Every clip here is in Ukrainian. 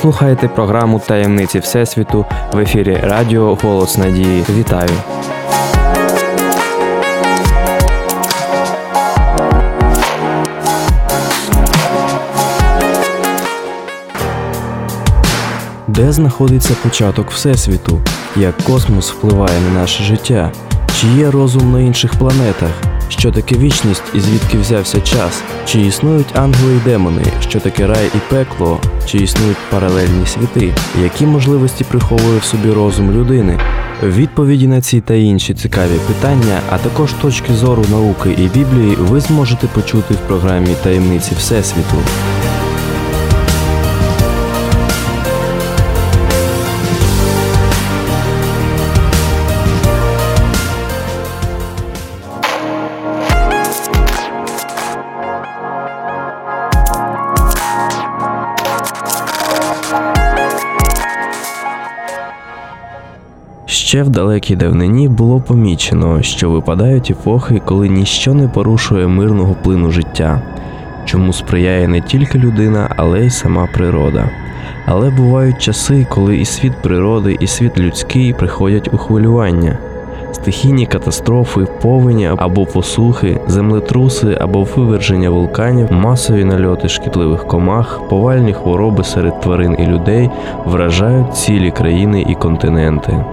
слухаєте програму Таємниці Всесвіту в ефірі Радіо Голос Надії. Вітаю! Де знаходиться початок Всесвіту? Як космос впливає на наше життя? Чи є розум на інших планетах? Що таке вічність і звідки взявся час? Чи існують ангели і демони? Що таке рай і пекло? Чи існують паралельні світи? Які можливості приховує в собі розум людини? Відповіді на ці та інші цікаві питання, а також точки зору науки і Біблії ви зможете почути в програмі Таємниці Всесвіту. Ще в далекій давнині було помічено, що випадають епохи, коли ніщо не порушує мирного плину життя, чому сприяє не тільки людина, але й сама природа. Але бувають часи, коли і світ природи, і світ людський приходять у хвилювання. Стихійні катастрофи, повені або посухи, землетруси або виверження вулканів, масові нальоти шкідливих комах, повальні хвороби серед тварин і людей вражають цілі країни і континенти.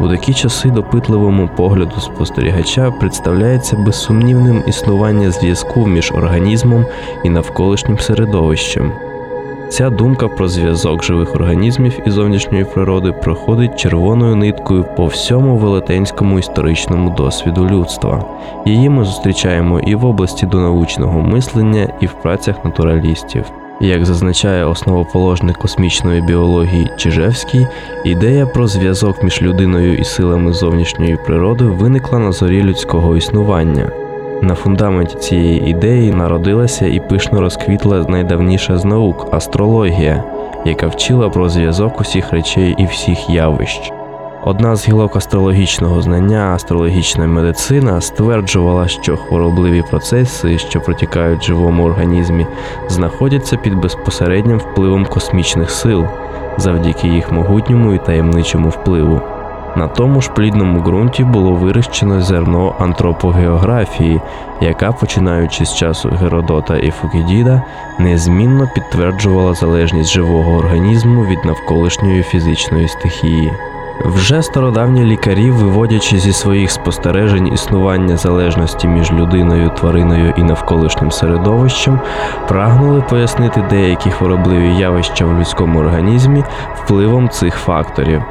У такі часи допитливому погляду спостерігача представляється безсумнівним існування зв'язку між організмом і навколишнім середовищем. Ця думка про зв'язок живих організмів і зовнішньої природи проходить червоною ниткою по всьому велетенському історичному досвіду людства. Її ми зустрічаємо і в області донаучного мислення, і в працях натуралістів. Як зазначає основоположник космічної біології Чижевський, ідея про зв'язок між людиною і силами зовнішньої природи виникла на зорі людського існування. На фундаменті цієї ідеї народилася і пишно розквітла найдавніша з наук астрологія, яка вчила про зв'язок усіх речей і всіх явищ. Одна з гілок астрологічного знання, астрологічна медицина, стверджувала, що хворобливі процеси, що протікають в живому організмі, знаходяться під безпосереднім впливом космічних сил завдяки їх могутньому і таємничому впливу. На тому ж плідному ґрунті було вирощено зерно антропогеографії, яка, починаючи з часу Геродота і Фукідіда, незмінно підтверджувала залежність живого організму від навколишньої фізичної стихії. Вже стародавні лікарі, виводячи зі своїх спостережень існування залежності між людиною, твариною і навколишнім середовищем, прагнули пояснити деякі хворобливі явища в людському організмі впливом цих факторів.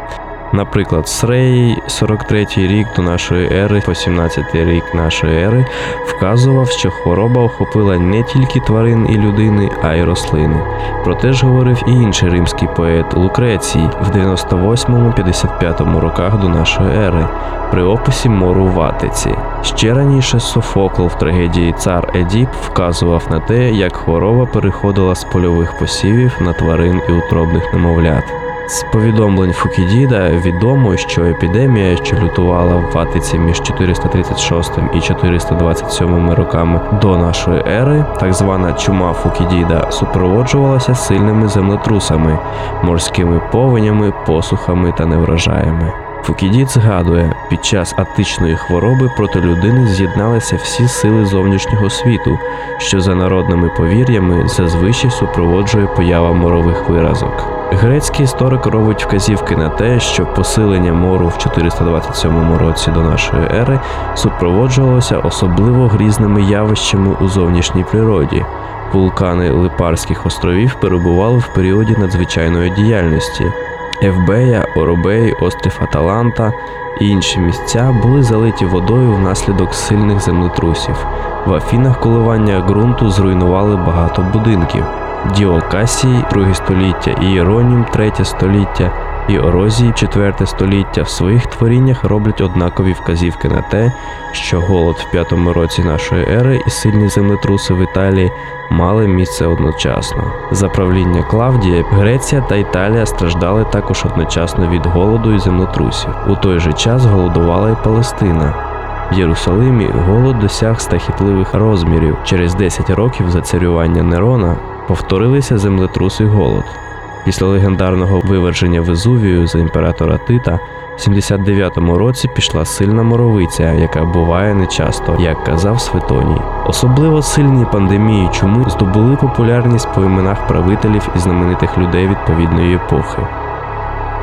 Наприклад, Срей, 43 рік до нашої ери, по 17 рік нашої ери, вказував, що хвороба охопила не тільки тварин і людини, а й рослини. Проте ж говорив і інший римський поет Лукрецій в 98-55 роках до нашої ери при описі мору в Атиці. Ще раніше Софокл в трагедії Цар Едіп вказував на те, як хвороба переходила з польових посівів на тварин і утробних немовлят. З повідомлень Фукідіда відомо, що епідемія, що лютувала в Ватиці між 436 і 427 роками до нашої ери, так звана чума Фукідіда, супроводжувалася сильними землетрусами, морськими повенями, посухами та неврожаями. Фукідід згадує, під час атичної хвороби проти людини з'єдналися всі сили зовнішнього світу, що за народними повір'ями зазвичай супроводжує поява морових виразок. Грецький історик робить вказівки на те, що посилення мору в 427 році до нашої ери супроводжувалося особливо грізними явищами у зовнішній природі. Вулкани Липарських островів перебували в періоді надзвичайної діяльності. Евбея, Оробей, острів Аталанта і інші місця були залиті водою внаслідок сильних землетрусів. В Афінах коливання ґрунту зруйнували багато будинків. Діокасій, 2 століття, і Іронім, 3 століття, і Орозій, 4 століття в своїх творіннях роблять однакові вказівки на те, що голод в п'ятому році нашої ери і сильні землетруси в Італії мали місце одночасно. За правління Клавдія Греція та Італія страждали також одночасно від голоду і землетрусів. У той же час голодувала і Палестина. В Єрусалимі голод досяг стахітливих розмірів. Через 10 років за царювання Нерона повторилися землетрус і голод. Після легендарного виверження Везувію за імператора Тита в 79-му році пішла сильна моровиця, яка буває нечасто, як казав Светоній. Особливо сильні пандемії чуми здобули популярність по іменах правителів і знаменитих людей відповідної епохи.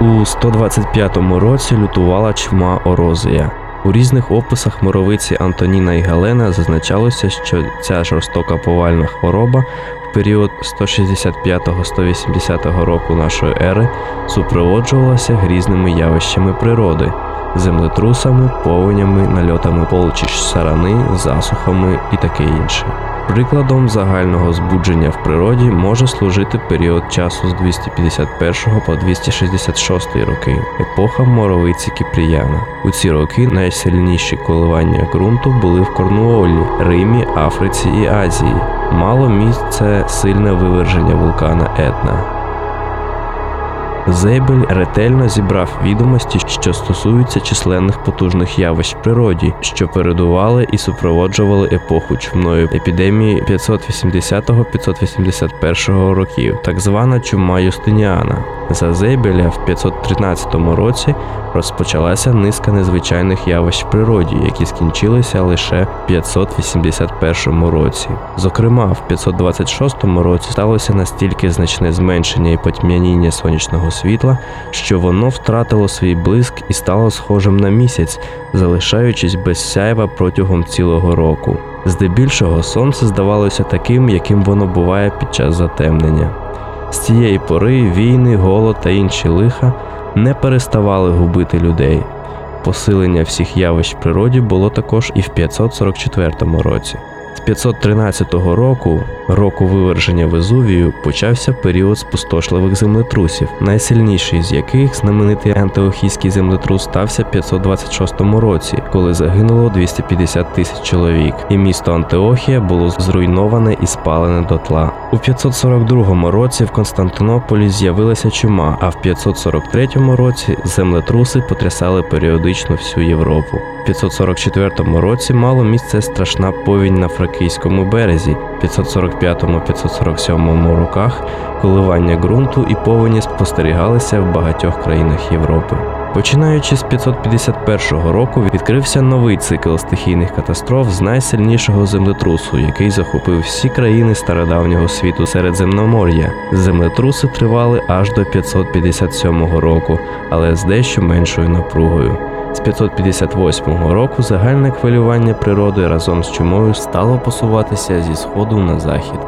У 125 році лютувала чума Орозія. У різних описах муровиці Антоніна і Галена зазначалося, що ця жорстока повальна хвороба в період 165-180 року нашої ери супроводжувалася грізними явищами природи, землетрусами, повенями, нальотами полчищ сарани, засухами і таке інше. Прикладом загального збудження в природі може служити період часу з 251 по 266 роки, епоха моровиці Кіпріяна. У ці роки найсильніші коливання ґрунту були в Корнуолі, Римі, Африці і Азії. Мало місце сильне виверження вулкана Етна. Зейбель ретельно зібрав відомості, що стосуються численних потужних явищ в природі, що передували і супроводжували епоху чумної епідемії 580-581 років, так звана чума Юстиніана. За Зейбеля в 513 році розпочалася низка незвичайних явищ в природі, які скінчилися лише в 581 році. Зокрема, в 526 році сталося настільки значне зменшення і потьмяніння сонячного світла, що воно втратило свій блиск і стало схожим на місяць, залишаючись без сяйва протягом цілого року. Здебільшого сонце здавалося таким, яким воно буває під час затемнення. З цієї пори війни, голод та інші лиха не переставали губити людей. Посилення всіх явищ в природі було також і в 544 році. З 513 року, року виверження Везувію, почався період спустошливих землетрусів, найсильніший з яких знаменитий антиохійський землетрус стався в 526 році, коли загинуло 250 тисяч чоловік, і місто Антиохія було зруйноване і спалене дотла. У 542 році в Константинополі з'явилася чума, а в 543 році землетруси потрясали періодично всю Європу. В 544 році мало місце страшна повінь на Фракійському березі, в 545-547 роках коливання ґрунту і повені спостерігалися в багатьох країнах Європи. Починаючи з 551 року, відкрився новий цикл стихійних катастроф з найсильнішого землетрусу, який захопив всі країни стародавнього світу Середземномор'я. Землетруси тривали аж до 557 року, але з дещо меншою напругою. З 558 року загальне хвилювання природи разом з чумою стало посуватися зі сходу на захід.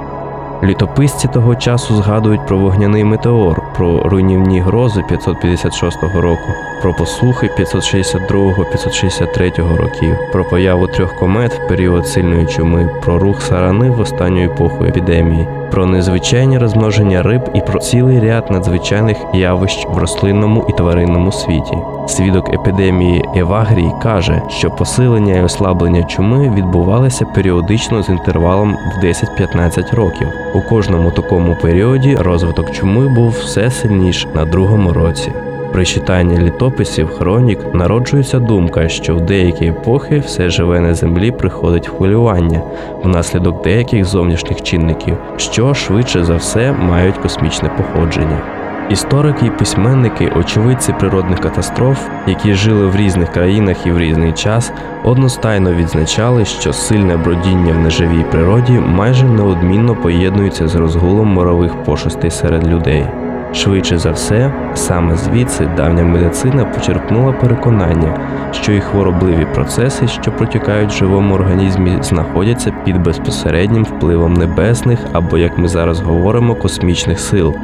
Літописці того часу згадують про вогняний метеор, про руйнівні грози 556 року, про посухи 562-563 років, про появу трьох комет в період сильної чуми, про рух сарани в останню епоху епідемії, про незвичайні розмноження риб і про цілий ряд надзвичайних явищ в рослинному і тваринному світі. Свідок епідемії Евагрій каже, що посилення і ослаблення чуми відбувалися періодично з інтервалом в 10-15 років. У кожному такому періоді розвиток чуми був все сильніш на другому році. При читанні літописів хронік народжується думка, що в деякі епохи все живе на землі приходить в хвилювання внаслідок деяких зовнішніх чинників, що швидше за все мають космічне походження. Історики і письменники, очевидці природних катастроф, які жили в різних країнах і в різний час, одностайно відзначали, що сильне бродіння в неживій природі майже неодмінно поєднується з розгулом морових пошестей серед людей. Швидше за все, саме звідси давня медицина почерпнула переконання, що і хворобливі процеси, що протікають в живому організмі, знаходяться під безпосереднім впливом небесних або, як ми зараз говоримо, космічних сил,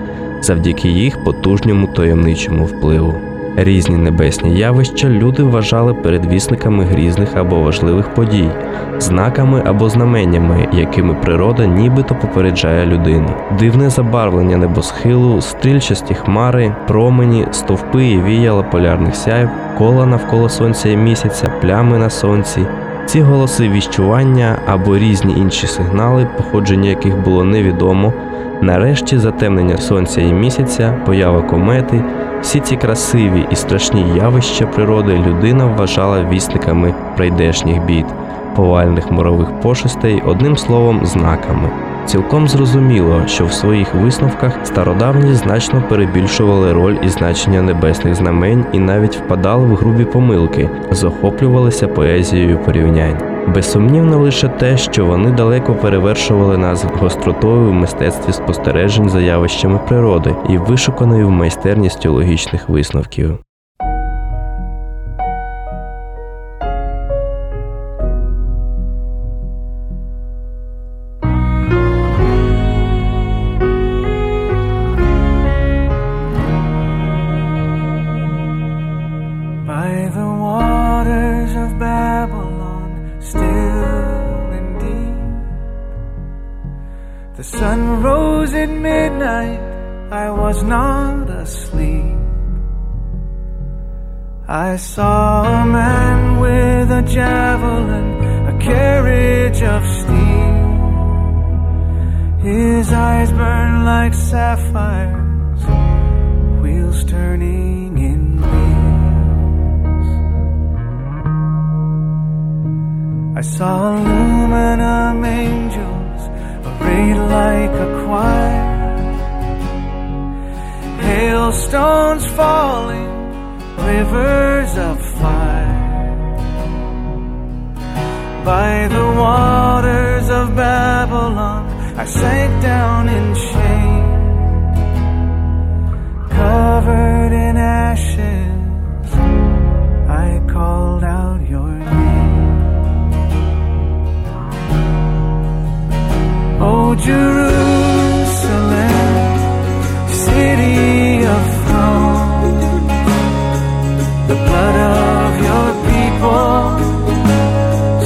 завдяки їх потужньому таємничому впливу. Різні небесні явища люди вважали передвісниками грізних або важливих подій, знаками або знаменнями, якими природа нібито попереджає людину. Дивне забарвлення небосхилу, стрільчасті хмари, промені, стовпи і віяла полярних сяйв, кола навколо сонця і місяця, плями на сонці. Ці голоси віщування або різні інші сигнали, походження яких було невідомо. Нарешті затемнення сонця і місяця, поява комети, всі ці красиві і страшні явища природи людина вважала вісниками прийдешніх бід, повальних морових пошестей, одним словом, знаками. Цілком зрозуміло, що в своїх висновках стародавні значно перебільшували роль і значення небесних знамень і навіть впадали в грубі помилки, захоплювалися поезією порівнянь. Безсумнівно лише те, що вони далеко перевершували нас гостротою в мистецтві спостережень за явищами природи і вишуканою майстерністю логічних висновків. I saw aluminum angels arrayed like a choir, hailstones falling, rivers of fire. By the waters of Babylon, I sank down in shame, covered in Jerusalem, city of thrones, the blood of your people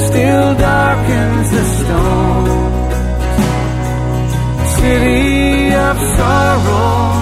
still darkens the stone. City of sorrow,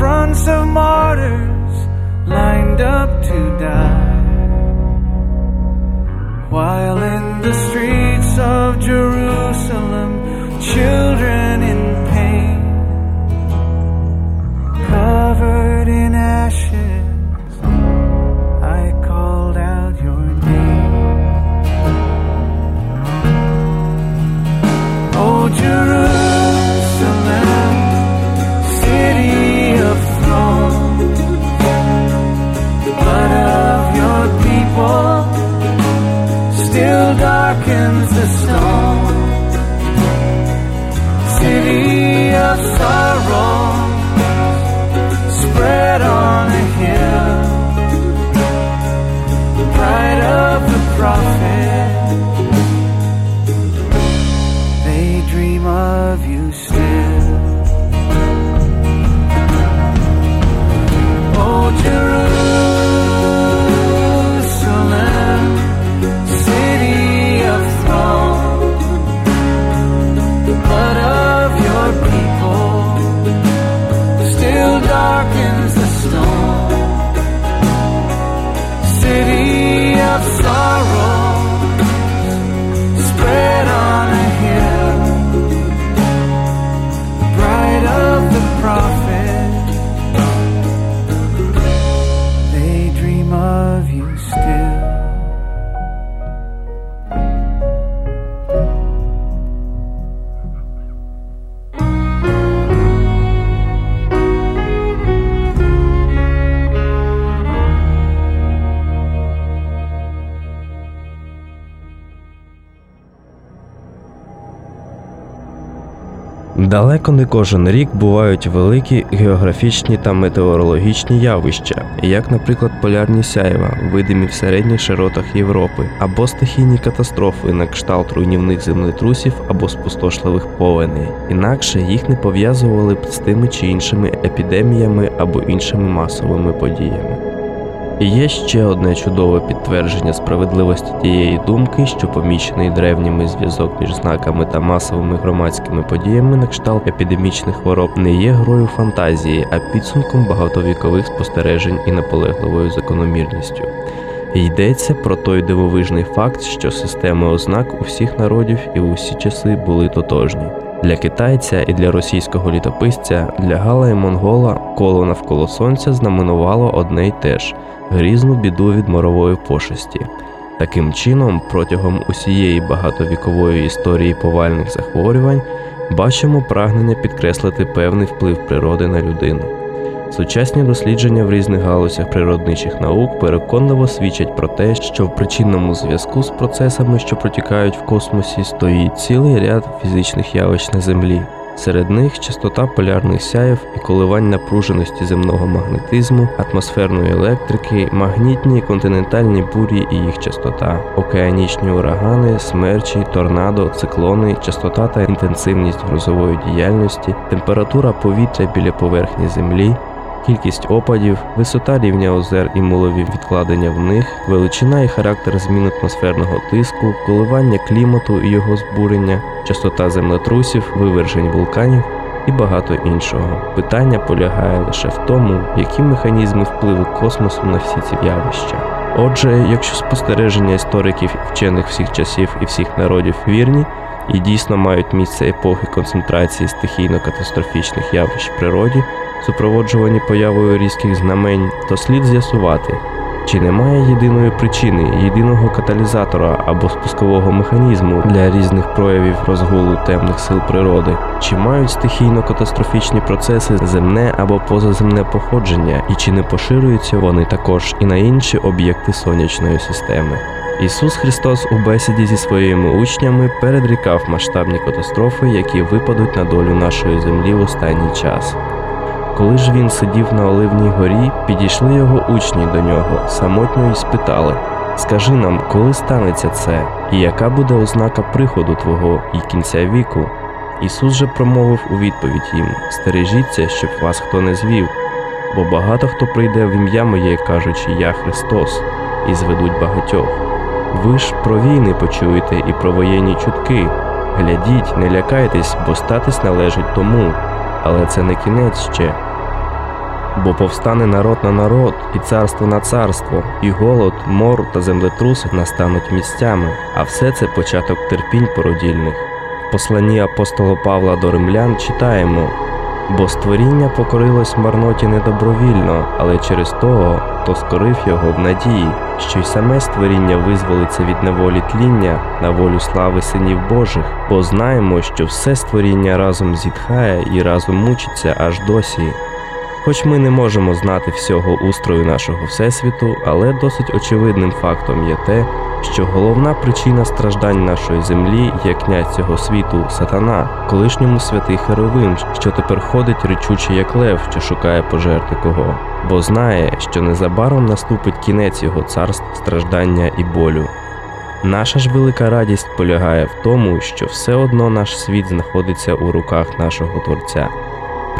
storefronts of martyrs lined up to die. While in the streets of Jerusalem, children in pain, covered in ashes, Далеко не кожен рік бувають великі географічні та метеорологічні явища, як, наприклад, полярні сяйва, видимі в середніх широтах Європи, або стихійні катастрофи на кшталт руйнівних землетрусів або спустошливих повеней. Інакше їх не пов'язували б з тими чи іншими епідеміями або іншими масовими подіями. Є ще одне чудове підтвердження справедливості тієї думки, що помічений древніми зв'язок між знаками та масовими громадськими подіями на кшталт епідемічних хвороб не є грою фантазії, а підсумком багатовікових спостережень і наполегливою закономірністю. Йдеться про той дивовижний факт, що системи ознак у всіх народів і у всі часи були тотожні. Для китайця і для російського літописця, для Гала і Монгола коло навколо сонця знаменувало одне й те ж грізну біду від морової пошесті. Таким чином, протягом усієї багатовікової історії повальних захворювань бачимо прагнення підкреслити певний вплив природи на людину. Сучасні дослідження в різних галузях природничих наук переконливо свідчать про те, що в причинному зв'язку з процесами, що протікають в космосі, стоїть цілий ряд фізичних явищ на Землі. Серед них частота полярних сяїв і коливань напруженості земного магнетизму, атмосферної електрики, магнітні континентальні бурі і їх частота, океанічні урагани, смерчі, торнадо, циклони, частота та інтенсивність грозової діяльності, температура повітря біля поверхні Землі, кількість опадів, висота рівня озер і мулові відкладення в них, величина і характер змін атмосферного тиску, коливання клімату і його збурення, частота землетрусів, вивержень вулканів і багато іншого. Питання полягає лише в тому, які механізми впливу космосу на всі ці явища. Отже, якщо спостереження істориків і вчених всіх часів і всіх народів вірні, і дійсно мають місце епохи концентрації стихійно-катастрофічних явищ в природі, супроводжувані появою різких знамень, то слід з'ясувати, чи немає єдиної причини, єдиного каталізатора або спускового механізму для різних проявів розгулу темних сил природи, чи мають стихійно-катастрофічні процеси земне або позаземне походження, і чи не поширюються вони також і на інші об'єкти сонячної системи. Ісус Христос у бесіді зі своїми учнями передрікав масштабні катастрофи, які випадуть на долю нашої землі в останній час. Коли ж він сидів на Оливній горі, підійшли його учні до нього самотньо й спитали: Скажи нам, коли станеться це, і яка буде ознака приходу Твого і кінця віку? Ісус же промовив у відповідь їм: Стережіться, щоб вас хто не звів, бо багато хто прийде в ім'я моє, кажучи, Я Христос, і зведуть багатьох. Ви ж про війни почуєте і про воєнні чутки. Глядіть, не лякайтесь, бо статись належить тому, але це не кінець ще. Бо повстане народ на народ, і царство на царство, і голод, мор та землетруси настануть місцями, а все це початок терпінь породільних. В посланні апостола Павла до римлян читаємо: бо створіння покорилось марноті недобровільно, але через того, хто скорив його в надії, що й саме створіння визволиться від неволі тління на волю слави синів Божих, бо знаємо, що все створіння разом зітхає і разом мучиться аж досі. Хоч ми не можемо знати всього устрою нашого всесвіту, але досить очевидним фактом є те, що головна причина страждань нашої землі є князь цього світу, сатана, колишньому святий Херовим, що тепер ходить речуче як лев, що шукає пожерти кого, бо знає, що незабаром наступить кінець його царств, страждання і болю. Наша ж велика радість полягає в тому, що все одно наш світ знаходиться у руках нашого Творця.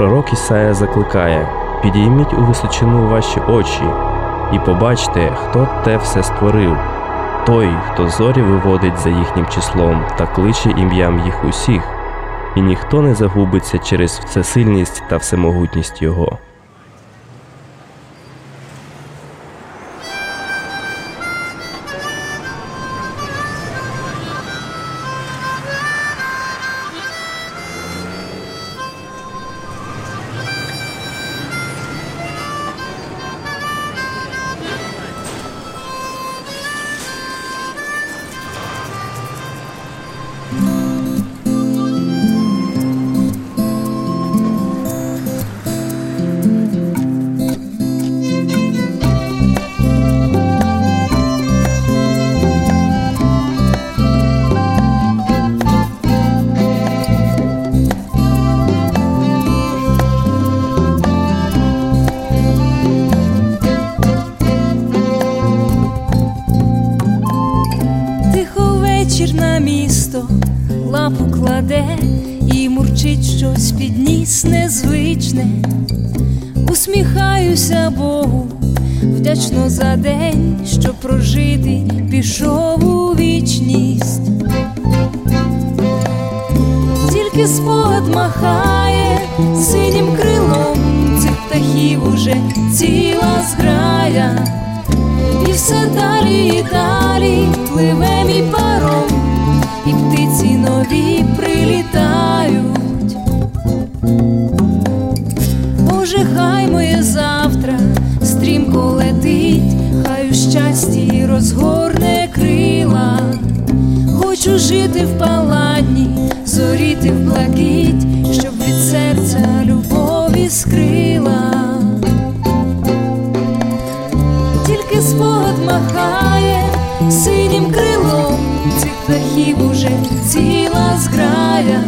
Пророк Ісая закликає: підійміть у височину ваші очі і побачте, хто те все створив. Той, хто зорі виводить за їхнім числом та кличе ім'ям їх усіх, і ніхто не загубиться через всесильність та всемогутність Його. За день, що прожитий пішов у вічність. Тільки спогад махає синім крилом цих птахів уже ціла зграя, і все далі і далі пливе мій паром, і птиці нові прилітають. Боже, хай моє завтра хай щасті розгорне крила. Хочу жити в паладні, зоріти в блакить, щоб від серця любові скрила. Тільки спогад махає синім крилом, цих птахів уже ціла зграя.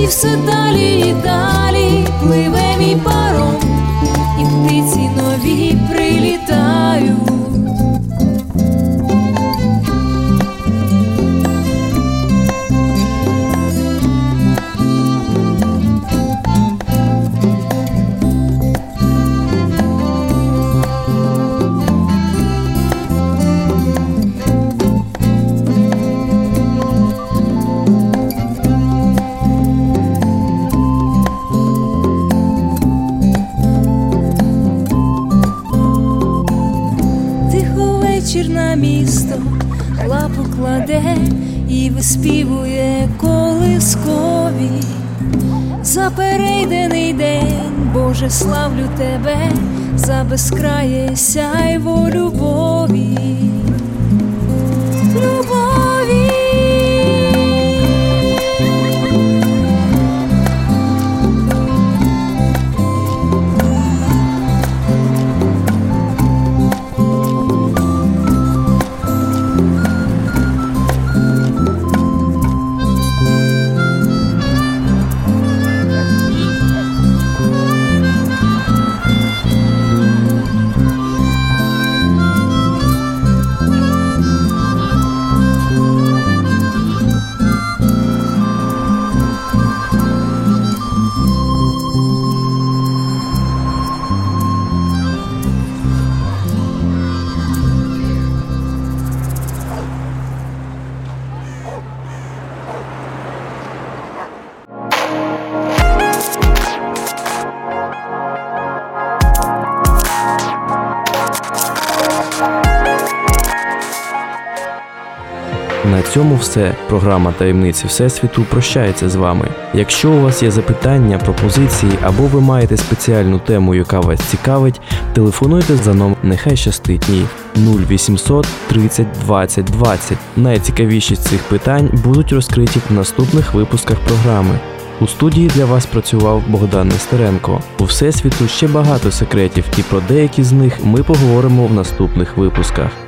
І все далі і далі пливе мій паром, і птиці нові прилітають. Безкрає сяйво любові. Все. Програма таємниці Всесвіту прощається з вами. Якщо у вас є запитання, пропозиції або ви маєте спеціальну тему, яка вас цікавить, телефонуйте за номером Нехай щастить ні 0800 30 20 20. Найцікавіші з цих питань будуть розкриті в наступних випусках програми. У студії для вас працював Богдан Нестеренко. У Всесвіту ще багато секретів, і про деякі з них ми поговоримо в наступних випусках.